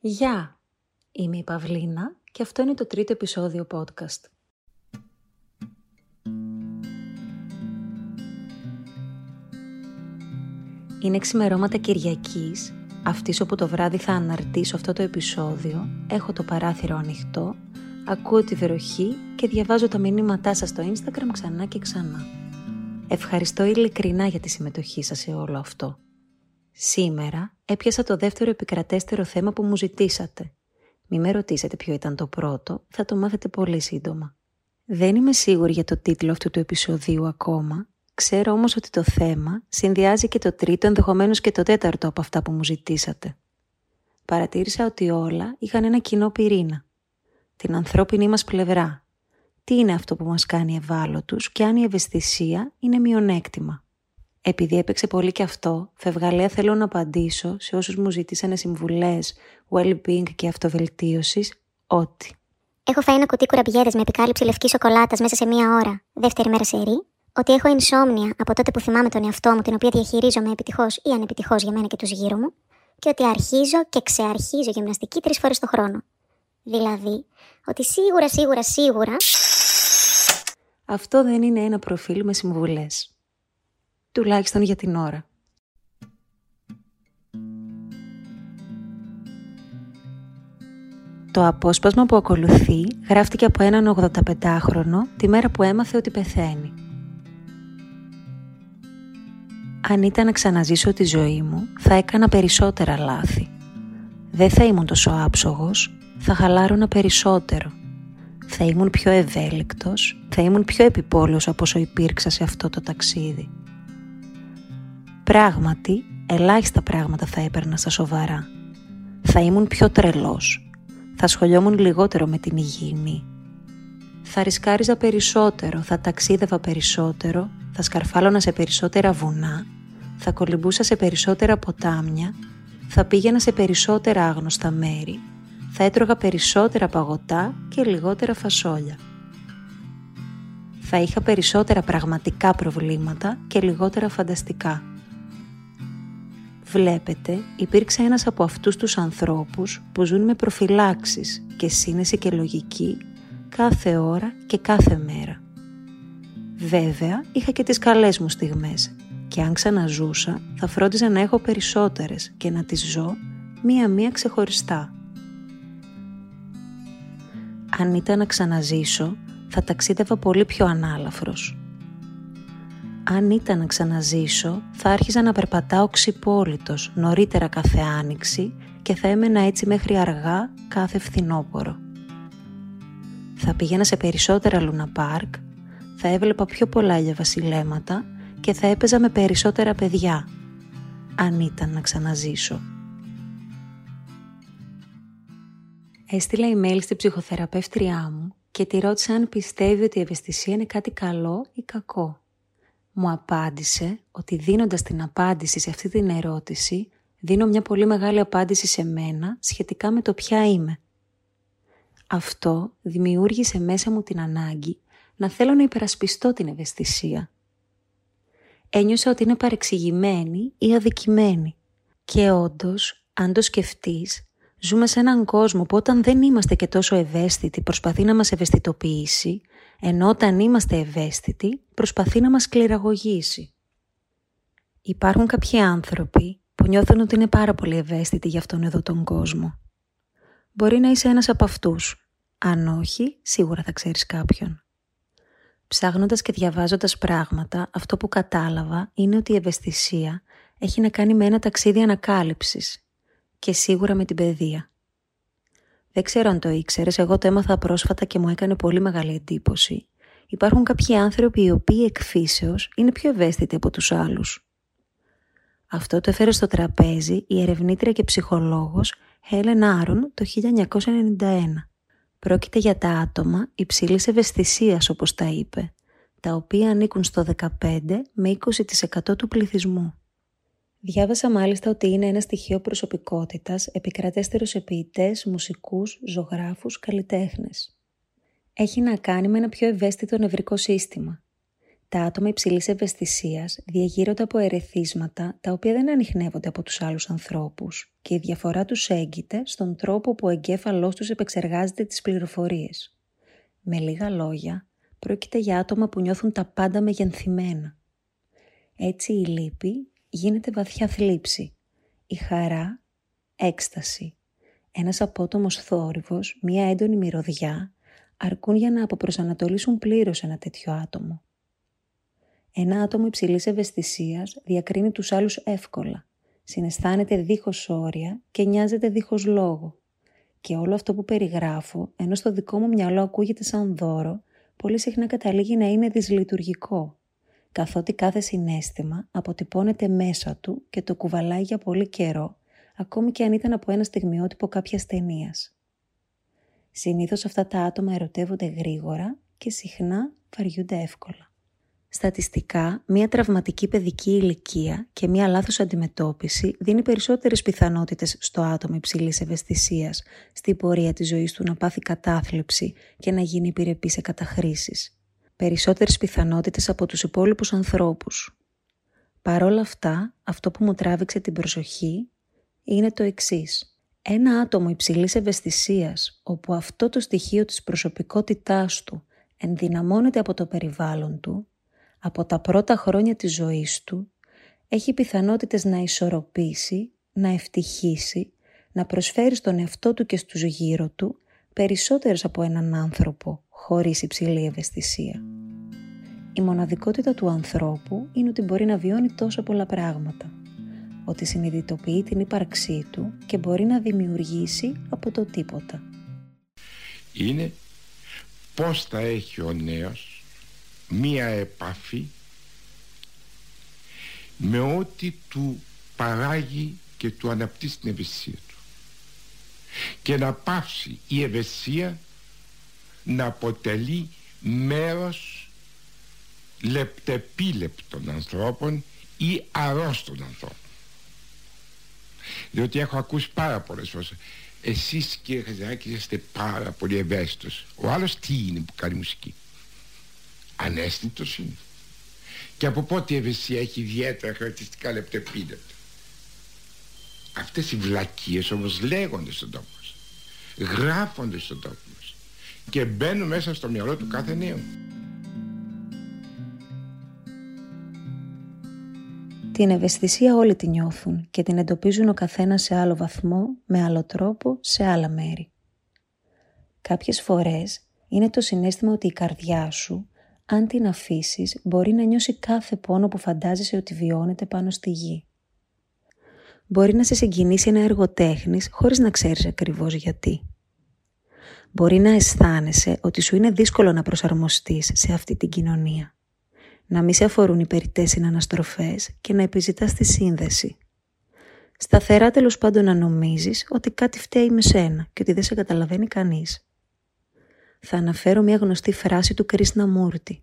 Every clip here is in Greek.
Γεια! Είμαι η Παυλίνα και αυτό είναι το τρίτο επεισόδιο podcast. Είναι ξημερώματα Κυριακής, αυτής όπου το βράδυ θα αναρτήσω αυτό το επεισόδιο, έχω το παράθυρο ανοιχτό, ακούω τη βροχή και διαβάζω τα μηνύματά σας στο Instagram ξανά και ξανά. Ευχαριστώ ειλικρινά για τη συμμετοχή σας σε όλο αυτό. Σήμερα έπιασα το δεύτερο επικρατέστερο θέμα που μου ζητήσατε. Μη με ρωτήσετε ποιο ήταν το πρώτο, θα το μάθετε πολύ σύντομα. Δεν είμαι σίγουρη για το τίτλο αυτού του επεισοδίου ακόμα, ξέρω όμως ότι το θέμα συνδυάζει και το τρίτο ενδεχομένως και το τέταρτο από αυτά που μου ζητήσατε. Παρατήρησα ότι όλα είχαν ένα κοινό πυρήνα. Την ανθρώπινη μας πλευρά. Τι είναι αυτό που μας κάνει ευάλωτους και αν η ευαισθησία είναι μειονέκτημα. Επειδή έπαιξε πολύ και αυτό, φευγαλέα θέλω να απαντήσω σε όσους μου ζητήσανε συμβουλές, well-being και αυτοβελτίωσης, ότι... Έχω φάει ένα κουτί κουραμπιέδε με επικάλυψη λευκής σοκολάτας μέσα σε μία ώρα, δεύτερη μέρα σε ρί. Ότι έχω insomnia από τότε που θυμάμαι τον εαυτό μου, την οποία διαχειρίζομαι επιτυχώς ή ανεπιτυχώς για μένα και τους γύρω μου. Και ότι αρχίζω και ξεαρχίζω γυμναστική τρεις φορές το χρόνο. Δηλαδή, ότι σίγουρα, σίγουρα, σίγουρα. Αυτό δεν είναι ένα προφίλ με συμβουλές τουλάχιστον για την ώρα. Το απόσπασμα που ακολουθεί γράφτηκε από έναν 85χρονο τη μέρα που έμαθε ότι πεθαίνει. Αν ήταν να ξαναζήσω τη ζωή μου, θα έκανα περισσότερα λάθη. Δεν θα ήμουν τόσο άψογος, θα χαλάρωνα περισσότερο. Θα ήμουν πιο ευέλικτος, θα ήμουν πιο επιπόλαιος από όσο υπήρξα σε αυτό το ταξίδι. Πράγματι, ελάχιστα πράγματα θα έπαιρνα στα σοβαρά. Θα ήμουν πιο τρελός. Θα σχολιόμουν λιγότερο με την υγιεινή. Θα ρισκάριζα περισσότερο, θα ταξίδευα περισσότερο, θα σκαρφάλωνα σε περισσότερα βουνά, θα κολυμπούσα σε περισσότερα ποτάμια, θα πήγαινα σε περισσότερα άγνωστα μέρη, θα έτρωγα περισσότερα παγωτά και λιγότερα φασόλια. Θα είχα περισσότερα πραγματικά προβλήματα και λιγότερα φανταστικά. Βλέπετε, υπήρξε ένας από αυτούς τους ανθρώπους που ζουν με προφυλάξεις και σύνεση και λογική κάθε ώρα και κάθε μέρα. Βέβαια, είχα και τις καλές μου στιγμές και αν ξαναζούσα θα φρόντιζα να έχω περισσότερες και να τις ζω μία-μία ξεχωριστά. Αν ήταν να ξαναζήσω, θα ταξίδευα πολύ πιο ανάλαφρος αν ήταν να ξαναζήσω, θα άρχιζα να περπατάω ξυπόλυτος νωρίτερα κάθε άνοιξη και θα έμενα έτσι μέχρι αργά κάθε φθινόπορο. Θα πήγαινα σε περισσότερα λούνα πάρκ, θα έβλεπα πιο πολλά βασιλέματα και θα έπαιζα με περισσότερα παιδιά, αν ήταν να ξαναζήσω. Έστειλα email στη ψυχοθεραπεύτριά μου και τη ρώτησα αν πιστεύει ότι η ευαισθησία είναι κάτι καλό ή κακό μου απάντησε ότι δίνοντας την απάντηση σε αυτή την ερώτηση, δίνω μια πολύ μεγάλη απάντηση σε μένα σχετικά με το ποια είμαι. Αυτό δημιούργησε μέσα μου την ανάγκη να θέλω να υπερασπιστώ την ευαισθησία. Ένιωσα ότι είναι παρεξηγημένη ή αδικημένη. Και όντως, αν το σκεφτείς, ζούμε σε έναν κόσμο που όταν δεν είμαστε και τόσο ευαίσθητοι προσπαθεί να μας ευαισθητοποιήσει ενώ όταν είμαστε ευαίσθητοι προσπαθεί να μας κληραγωγήσει. Υπάρχουν κάποιοι άνθρωποι που νιώθουν ότι είναι πάρα πολύ ευαίσθητοι για αυτόν εδώ τον κόσμο. Μπορεί να είσαι ένας από αυτούς. Αν όχι, σίγουρα θα ξέρεις κάποιον. Ψάχνοντας και διαβάζοντας πράγματα, αυτό που κατάλαβα είναι ότι η ευαισθησία έχει να κάνει με ένα ταξίδι ανακάλυψης και σίγουρα με την παιδεία. Δεν ξέρω αν το ήξερες, εγώ το έμαθα πρόσφατα και μου έκανε πολύ μεγάλη εντύπωση. Υπάρχουν κάποιοι άνθρωποι οι οποίοι εκφύσεως είναι πιο ευαίσθητοι από τους άλλους. Αυτό το έφερε στο τραπέζι η ερευνήτρια και ψυχολόγος Helen Άρον το 1991. Πρόκειται για τα άτομα υψηλής ευαισθησίας όπως τα είπε, τα οποία ανήκουν στο 15 με 20% του πληθυσμού. Διάβασα μάλιστα ότι είναι ένα στοιχείο προσωπικότητας επικρατέστερος σε ποιητές, μουσικούς, ζωγράφους, καλλιτέχνες. Έχει να κάνει με ένα πιο ευαίσθητο νευρικό σύστημα. Τα άτομα υψηλής ευαισθησίας διαγείρονται από ερεθίσματα τα οποία δεν ανοιχνεύονται από τους άλλους ανθρώπους και η διαφορά τους έγκυται στον τρόπο που ο εγκέφαλός τους επεξεργάζεται τις πληροφορίες. Με λίγα λόγια, πρόκειται για άτομα που νιώθουν τα πάντα μεγενθυμένα. Έτσι η λύπη γίνεται βαθιά θλίψη, η χαρά έκσταση, ένας απότομος θόρυβος, μία έντονη μυρωδιά αρκούν για να αποπροσανατολίσουν πλήρως ένα τέτοιο άτομο. Ένα άτομο υψηλής ευαισθησίας διακρίνει τους άλλους εύκολα, συναισθάνεται δίχως όρια και νοιάζεται δίχως λόγο. Και όλο αυτό που περιγράφω, ενώ στο δικό μου μυαλό ακούγεται σαν δώρο, πολύ συχνά καταλήγει να είναι δυσλειτουργικό, καθότι κάθε συνέστημα αποτυπώνεται μέσα του και το κουβαλάει για πολύ καιρό, ακόμη και αν ήταν από ένα στιγμιότυπο κάποιας ταινίας. Συνήθως αυτά τα άτομα ερωτεύονται γρήγορα και συχνά βαριούνται εύκολα. Στατιστικά, μία τραυματική παιδική ηλικία και μία λάθος αντιμετώπιση δίνει περισσότερες πιθανότητες στο άτομο υψηλής ευαισθησίας στην πορεία της ζωής του να πάθει κατάθλιψη και να γίνει επιρρεπής σε καταχρήσεις. Περισσότερες πιθανότητες από τους υπόλοιπους ανθρώπους. Παρόλα αυτά, αυτό που μου τράβηξε την προσοχή είναι το εξής. Ένα άτομο υψηλής ευαισθησίας, όπου αυτό το στοιχείο της προσωπικότητάς του ενδυναμώνεται από το περιβάλλον του, από τα πρώτα χρόνια της ζωής του, έχει πιθανότητες να ισορροπήσει, να ευτυχήσει, να προσφέρει στον εαυτό του και στους γύρω του περισσότερες από έναν άνθρωπο χωρίς υψηλή ευαισθησία. Η μοναδικότητα του ανθρώπου είναι ότι μπορεί να βιώνει τόσο πολλά πράγματα ότι συνειδητοποιεί την ύπαρξή του και μπορεί να δημιουργήσει από το τίποτα. Είναι πώς θα έχει ο νέος μία επαφή με ό,τι του παράγει και του αναπτύσσει την ευαισθησία του και να πάψει η ευαισθησία να αποτελεί μέρος λεπτεπίλεπτων ανθρώπων ή αρρώστων ανθρώπων. Διότι έχω ακούσει πάρα πολλές φορές εσείς κύριε Χαζάκη είστε πάρα πολύ ευαίσθητος ο άλλος τι είναι που κάνει μουσική ανέστητος είναι. Και από πότε η ευαισθησία έχει ιδιαίτερα χαρακτηριστικά λεπτεπίδευτα αυτές οι βλακίες όμως λέγονται στον τόπο μας. Γράφονται στον τόπο μας και μπαίνουν μέσα στο μυαλό του κάθε νέου Την ευαισθησία όλοι τη νιώθουν και την εντοπίζουν ο καθένας σε άλλο βαθμό, με άλλο τρόπο, σε άλλα μέρη. Κάποιες φορές είναι το συνέστημα ότι η καρδιά σου, αν την αφήσεις, μπορεί να νιώσει κάθε πόνο που φαντάζεσαι ότι βιώνεται πάνω στη γη. Μπορεί να σε συγκινήσει ένα έργο τέχνης χωρίς να ξέρεις ακριβώς γιατί. Μπορεί να αισθάνεσαι ότι σου είναι δύσκολο να προσαρμοστείς σε αυτή την κοινωνία να μην σε αφορούν οι περιττές συναναστροφές και να επιζητάς τη σύνδεση. Σταθερά τέλος πάντων να νομίζεις ότι κάτι φταίει με σένα και ότι δεν σε καταλαβαίνει κανείς. Θα αναφέρω μια γνωστή φράση του Κρίσνα Μούρτη.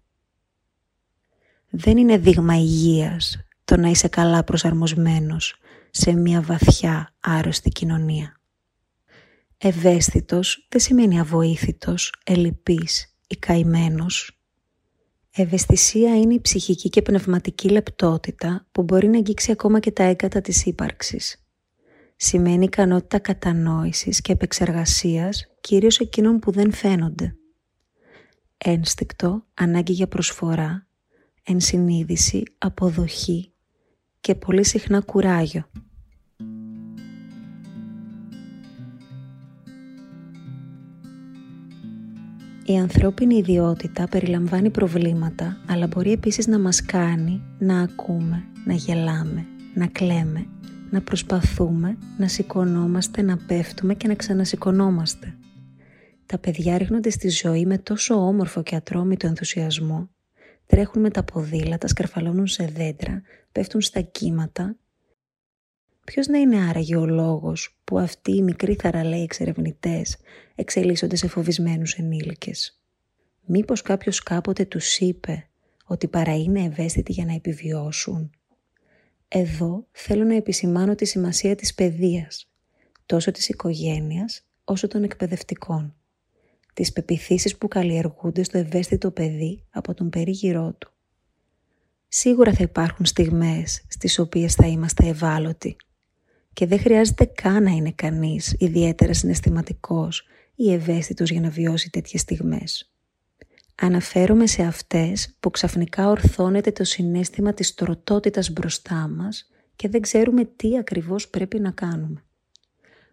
Δεν είναι δείγμα υγείας το να είσαι καλά προσαρμοσμένος σε μια βαθιά άρρωστη κοινωνία. Ευαίσθητος δεν σημαίνει αβοήθητος, ελλειπής ή καημένος. Ευαισθησία είναι η ψυχική και πνευματική λεπτότητα που μπορεί να αγγίξει ακόμα και τα έγκατα της ύπαρξης. Σημαίνει ικανότητα κατανόησης και επεξεργασίας κυρίως εκείνων που δεν φαίνονται. Ένστικτο, ανάγκη για προσφορά, ενσυνείδηση, αποδοχή και πολύ συχνά κουράγιο. Η ανθρώπινη ιδιότητα περιλαμβάνει προβλήματα, αλλά μπορεί επίσης να μας κάνει να ακούμε, να γελάμε, να κλαίμε, να προσπαθούμε, να σηκωνόμαστε, να πέφτουμε και να ξανασηκωνόμαστε. Τα παιδιά ρίχνονται στη ζωή με τόσο όμορφο και ατρόμητο ενθουσιασμό. Τρέχουν με τα ποδήλατα, σκαρφαλώνουν σε δέντρα, πέφτουν στα κύματα Ποιος να είναι άραγε ο λόγος που αυτοί οι μικροί θαραλέοι εξερευνητές εξελίσσονται σε φοβισμένους ενήλικες; Μήπως κάποιος κάποτε τους είπε ότι παρά είναι ευαίσθητοι για να επιβιώσουν; Εδώ θέλω να επισημάνω τη σημασία της παιδείας, τόσο της οικογένειας όσο των εκπαιδευτικών. Τις πεπιθήσεις που καλλιεργούνται στο ευαίσθητο παιδί από τον περίγυρό του. Σίγουρα θα υπάρχουν στιγμές στις οποίες θα είμαστε ευάλωτοι και δεν χρειάζεται καν να είναι κανείς ιδιαίτερα συναισθηματικός ή ευαίσθητος για να βιώσει τέτοιες στιγμές. Αναφέρομαι σε αυτές που ξαφνικά ορθώνεται το συνέστημα της τροτότητας μπροστά μας και δεν ξέρουμε τι ακριβώς πρέπει να κάνουμε.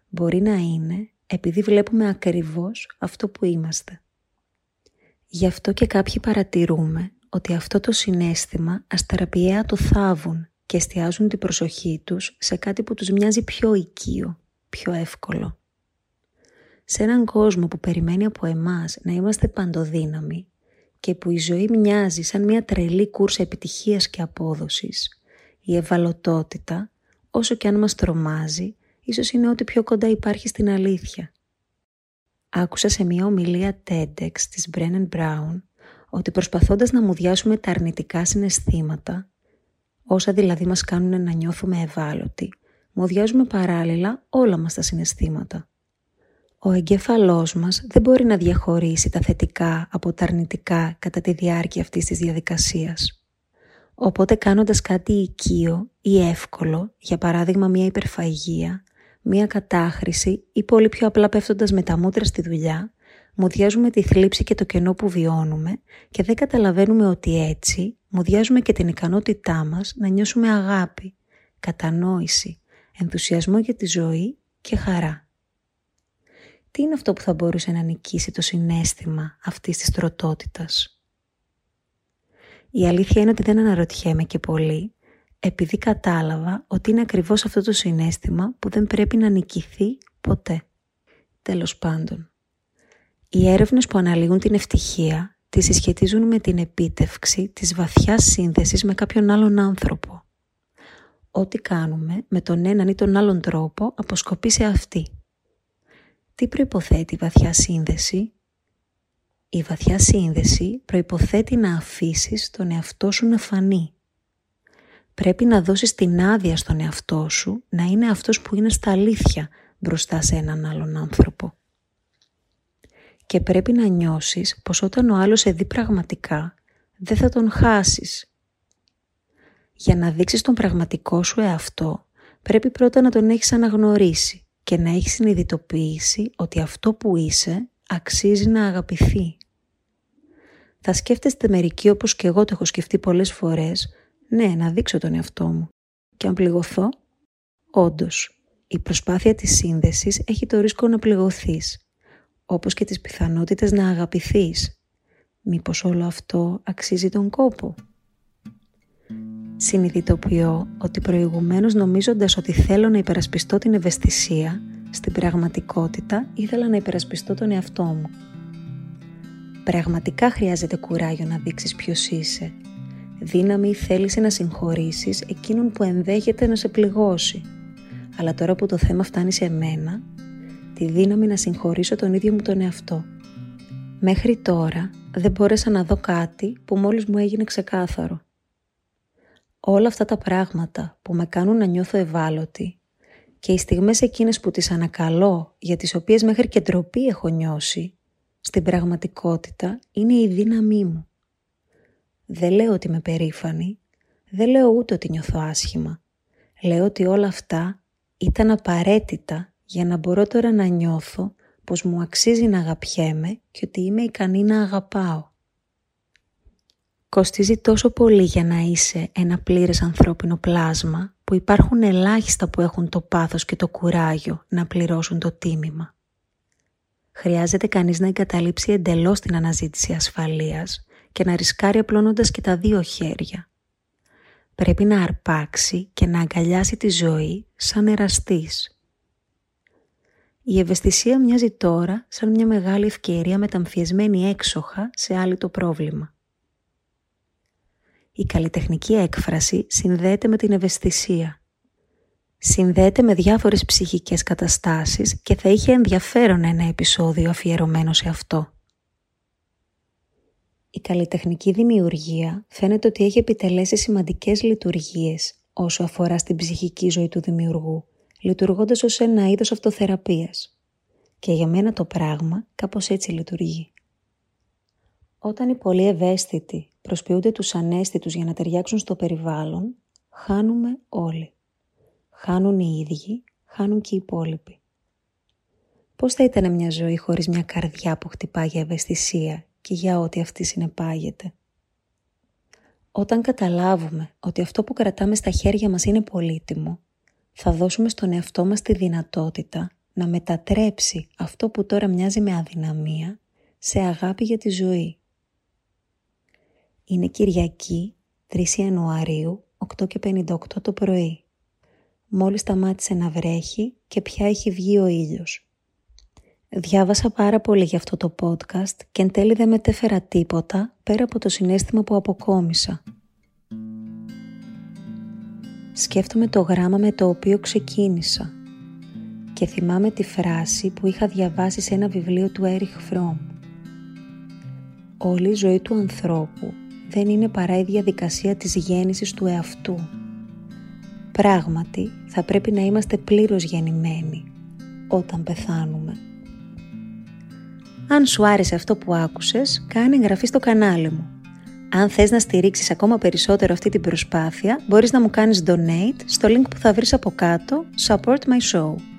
Μπορεί να είναι επειδή βλέπουμε ακριβώς αυτό που είμαστε. Γι' αυτό και κάποιοι παρατηρούμε ότι αυτό το συνέστημα αστραπιαία το θάβουν και εστιάζουν την προσοχή τους σε κάτι που τους μοιάζει πιο οικείο, πιο εύκολο. Σε έναν κόσμο που περιμένει από εμάς να είμαστε παντοδύναμοι και που η ζωή μοιάζει σαν μια τρελή κούρσα επιτυχίας και απόδοσης, η ευαλωτότητα, όσο και αν μας τρομάζει, ίσως είναι ό,τι πιο κοντά υπάρχει στην αλήθεια. Άκουσα σε μια ομιλία TEDx της Brennan Brown ότι προσπαθώντας να μουδιάσουμε τα αρνητικά συναισθήματα, όσα δηλαδή μας κάνουν να νιώθουμε ευάλωτοι, μουδιάζουμε παράλληλα όλα μας τα συναισθήματα. Ο εγκέφαλός μας δεν μπορεί να διαχωρίσει τα θετικά από τα αρνητικά κατά τη διάρκεια αυτής της διαδικασίας. Οπότε κάνοντας κάτι οικείο ή εύκολο, για παράδειγμα μια υπερφαγία, μια κατάχρηση ή πολύ πιο απλά πέφτοντας με τα μούτρα στη δουλειά, μουδιάζουμε τη θλίψη και το κενό που βιώνουμε και δεν καταλαβαίνουμε ότι έτσι μουδιάζουμε και την ικανότητά μας να νιώσουμε αγάπη, κατανόηση, ενθουσιασμό για τη ζωή και χαρά. Τι είναι αυτό που θα μπορούσε να νικήσει το συνέστημα αυτής της τροτότητας; Η αλήθεια είναι ότι δεν αναρωτιέμαι και πολύ, επειδή κατάλαβα ότι είναι ακριβώς αυτό το συνέστημα που δεν πρέπει να νικηθεί ποτέ. Τέλος πάντων, οι έρευνες που αναλύουν την ευτυχία τη συσχετίζουν με την επίτευξη της βαθιάς σύνδεσης με κάποιον άλλον άνθρωπο. Ό,τι κάνουμε με τον έναν ή τον άλλον τρόπο αποσκοπεί σε αυτή. Τι προϋποθέτει η βαθιά σύνδεση; Η βαθιά σύνδεση προϋποθέτει να αφήσεις τον εαυτό σου να φανεί. Πρέπει να δώσεις την άδεια στον εαυτό σου να είναι αυτός που είναι στα αλήθεια μπροστά σε έναν άλλον άνθρωπο και πρέπει να νιώσεις πως όταν ο άλλος σε δει πραγματικά δεν θα τον χάσεις. Για να δείξεις τον πραγματικό σου εαυτό πρέπει πρώτα να τον έχεις αναγνωρίσει και να έχεις συνειδητοποιήσει ότι αυτό που είσαι αξίζει να αγαπηθεί. Θα σκέφτεστε μερικοί όπως και εγώ το έχω σκεφτεί πολλές φορές, ναι, να δείξω τον εαυτό μου. Και αν πληγωθώ, όντως, η προσπάθεια της σύνδεσης έχει το ρίσκο να πληγωθείς όπως και τις πιθανότητες να αγαπηθείς. Μήπως όλο αυτό αξίζει τον κόπο; Συνειδητοποιώ ότι προηγουμένως νομίζοντας ότι θέλω να υπερασπιστώ την ευαισθησία, στην πραγματικότητα ήθελα να υπερασπιστώ τον εαυτό μου. Πραγματικά χρειάζεται κουράγιο να δείξεις ποιος είσαι. Δύναμη ή θέληση να συγχωρήσεις εκείνον που ενδέχεται να σε πληγώσει. Αλλά τώρα που το θέμα φτάνει σε μένα, τη δύναμη να συγχωρήσω τον ίδιο μου τον εαυτό. Μέχρι τώρα δεν μπόρεσα να δω κάτι που μόλις μου έγινε ξεκάθαρο. Όλα αυτά τα πράγματα που με κάνουν να νιώθω ευάλωτη και οι στιγμές εκείνες που τις ανακαλώ για τις οποίες μέχρι και ντροπή έχω νιώσει, στην πραγματικότητα είναι η δύναμή μου. Δεν λέω ότι είμαι περήφανη, δεν λέω ούτε ότι νιώθω άσχημα. Λέω ότι όλα αυτά ήταν απαραίτητα για να μπορώ τώρα να νιώθω πως μου αξίζει να αγαπιέμαι και ότι είμαι ικανή να αγαπάω. Κοστίζει τόσο πολύ για να είσαι ένα πλήρες ανθρώπινο πλάσμα που υπάρχουν ελάχιστα που έχουν το πάθος και το κουράγιο να πληρώσουν το τίμημα. Χρειάζεται κανείς να εγκαταλείψει εντελώς την αναζήτηση ασφαλείας και να ρισκάρει απλώνοντας και τα δύο χέρια. Πρέπει να αρπάξει και να αγκαλιάσει τη ζωή σαν εραστής η ευαισθησία μοιάζει τώρα σαν μια μεγάλη ευκαιρία μεταμφιεσμένη έξοχα σε άλλη το πρόβλημα. Η καλλιτεχνική έκφραση συνδέεται με την ευαισθησία. Συνδέεται με διάφορες ψυχικές καταστάσεις και θα είχε ενδιαφέρον ένα επεισόδιο αφιερωμένο σε αυτό. Η καλλιτεχνική δημιουργία φαίνεται ότι έχει επιτελέσει σημαντικές λειτουργίες όσο αφορά στην ψυχική ζωή του δημιουργού λειτουργώντας ως ένα είδος αυτοθεραπείας. Και για μένα το πράγμα κάπως έτσι λειτουργεί. Όταν οι πολύ ευαίσθητοι προσποιούνται τους ανέστητους για να ταιριάξουν στο περιβάλλον, χάνουμε όλοι. Χάνουν οι ίδιοι, χάνουν και οι υπόλοιποι. Πώς θα ήταν μια ζωή χωρίς μια καρδιά που χτυπά για ευαισθησία και για ό,τι αυτή συνεπάγεται; Όταν καταλάβουμε ότι αυτό που κρατάμε στα χέρια μας είναι πολύτιμο, θα δώσουμε στον εαυτό μας τη δυνατότητα να μετατρέψει αυτό που τώρα μοιάζει με αδυναμία σε αγάπη για τη ζωή. Είναι Κυριακή, 3 Ιανουαρίου, 8 και 58 το πρωί. Μόλις σταμάτησε να βρέχει και πια έχει βγει ο ήλιος. Διάβασα πάρα πολύ για αυτό το podcast και εν τέλει δεν μετέφερα τίποτα πέρα από το συνέστημα που αποκόμισα. Σκέφτομαι το γράμμα με το οποίο ξεκίνησα και θυμάμαι τη φράση που είχα διαβάσει σε ένα βιβλίο του Έριχ Φρόμ. Όλη η ζωή του ανθρώπου δεν είναι παρά η διαδικασία της γέννησης του εαυτού. Πράγματι, θα πρέπει να είμαστε πλήρως γεννημένοι όταν πεθάνουμε. Αν σου άρεσε αυτό που άκουσες, κάνε εγγραφή στο κανάλι μου. Αν θες να στηρίξεις ακόμα περισσότερο αυτή την προσπάθεια, μπορείς να μου κάνεις donate στο link που θα βρεις από κάτω Support My Show.